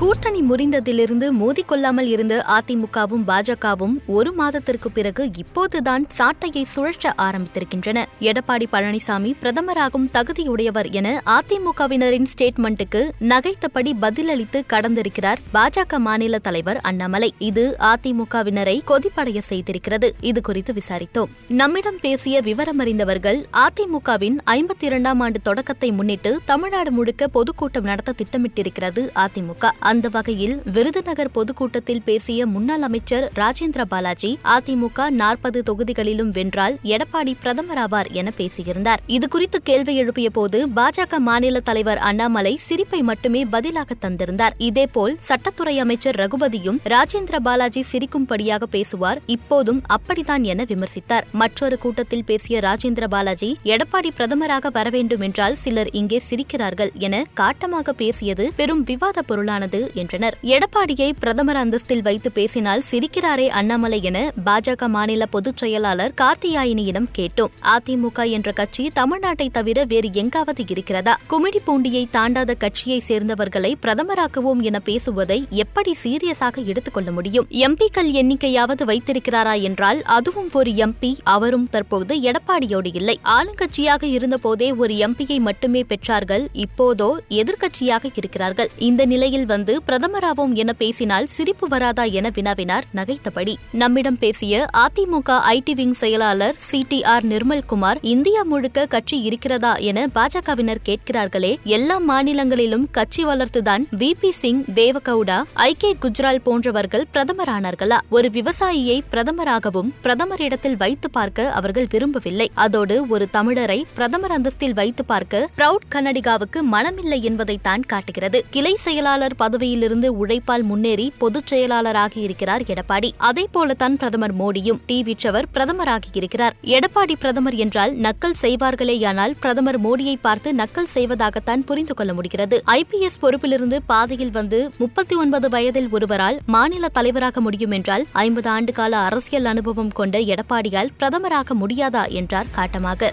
கூட்டணி முறிந்ததிலிருந்து மோதிக்கொள்ளாமல் இருந்த அதிமுகவும் பாஜகவும் ஒரு மாதத்திற்கு பிறகு இப்போதுதான் சாட்டையை சுழற்ற ஆரம்பித்திருக்கின்றன. எடப்பாடி பழனிசாமி பிரதமராகும் தகுதியுடையவர் என அதிமுகவினரின் ஸ்டேட்மெண்ட்டுக்கு நகைத்தபடி பதிலளித்து கடந்திருக்கிறார் பாஜக மாநில தலைவர் அண்ணாமலை. இது அதிமுகவினரை கொதிப்படைய செய்திருக்கிறது. இது குறித்து விசாரித்தோம். நம்மிடம் பேசிய விவரமறிந்தவர்கள் அதிமுகவின் ஐம்பத்தி இரண்டாம் ஆண்டு தொடக்கத்தை முன்னிட்டு தமிழ்நாடு முழுக்க பொதுக்கூட்டம் நடத்த திட்டமிட்டிருக்கிறது அதிமுக. அந்த வகையில் விருதுநகர் பொதுக்கூட்டத்தில் பேசிய முன்னாள் அமைச்சர் ராஜேந்திர பாலாஜி அதிமுக நாற்பது தொகுதிகளிலும் வென்றால் எடப்பாடி பிரதமராவார் என பேசியிருந்தார். இதுகுறித்து கேள்வி எழுப்பிய போது பாஜக மாநில தலைவர் அண்ணாமலை சிரிப்பை மட்டுமே பதிலாக தந்திருந்தார். இதேபோல் சட்டத்துறை அமைச்சர் ரகுபதியும் ராஜேந்திர பாலாஜி சிரிக்கும்படியாக பேசுவார் இப்போதும் அப்படித்தான் என விமர்சித்தார். மற்றொரு கூட்டத்தில் பேசிய ராஜேந்திர பாலாஜி எடப்பாடி பிரதமராக வர வேண்டும் என்றால் சிலர் இங்கே சிரிக்கிறார்கள் என காட்டமாக பேசியது பெரும் விவாத பொருளானது. என்றனர். எடப்பாடியை பிரதமர் அந்தஸ்தில் வைத்து பேசினால் சிரிக்கிறாரே அண்ணாமலை என பாஜக மாநில பொதுச் செயலாளர் கார்த்தியாயினியிடம் கேட்டோம். அதிமுக என்ற கட்சி தமிழ்நாட்டை தவிர வேறு எங்காவது இருக்கிறதா? குமிடி பூண்டியை தாண்டாத கட்சியை சேர்ந்தவர்களை பிரதமராக்குவோம் என பேசுவதை எப்படி சீரியஸாக எடுத்துக்கொள்ள முடியும்? எம்பிக்கள் எண்ணிக்கையாவது வைத்திருக்கிறாரா என்றால் அதுவும் ஒரு எம்பி அவரும் தற்போது எடப்பாடியோடு இல்லை. ஆளுங்கட்சியாக இருந்தபோதே ஒரு எம்பியை மட்டுமே பெற்றார்கள் இப்போதோ எதிர்க்கட்சியாக இருக்கிறார்கள். இந்த நிலையில் வந்து பிரதமராவோம் என பேசினால் சிரிப்பு வராதா என வினாவினார் நகைத்தபடி. நம்மிடம் பேசிய அதிமுக ஐடி விங் செயலாளர் C T R Nirmal Kumar India முழுக்க கட்சி இருக்கிறதா என பாஜகவினர் கேட்கிறார்களே எல்லா மாநிலங்களிலும் கட்சி வளர்த்துதான் V. P. Singh Deve Gowda I. K. Gujral போன்றவர்கள் பிரதமரானார்களா? ஒரு விவசாயியை பிரதமராகவும் பிரதமரிடத்தில் வைத்து பார்க்க அவர்கள் விரும்பவில்லை. அதோடு ஒரு தமிழரை பிரதமர் அந்தஸ்தில் வைத்து பார்க்க பிரவுட் கன்னடிகாவுக்கு மனமில்லை என்பதைத்தான் காட்டுகிறது. கிளை செயலாளர் பதவியிலிருந்து உழைப்பால் முன்னேறி பொதுச் செயலாளராகி இருக்கிறார் எடப்பாடி. அதே போலத்தான் பிரதமர் மோடியும் டி. விற்றவர் பிரதமராகி இருக்கிறார். எடப்பாடி பிரதமர் என்றால் நக்கல் செய்வார்களேயானால் பிரதமர் மோடியை பார்த்து நக்கல் செய்வதாகத்தான் புரிந்து கொள்ள முடிகிறது. ஐபிஎஸ் பொறுப்பிலிருந்து பாதையில் வந்து முப்பத்தி ஒன்பது வயதில் ஒருவரால் மாநில தலைவராக முடியும் என்றால் ஐம்பது ஆண்டு கால அரசியல் அனுபவம் கொண்ட எடப்பாடியால் பிரதமராக முடியாதா என்றார் காட்டமாக.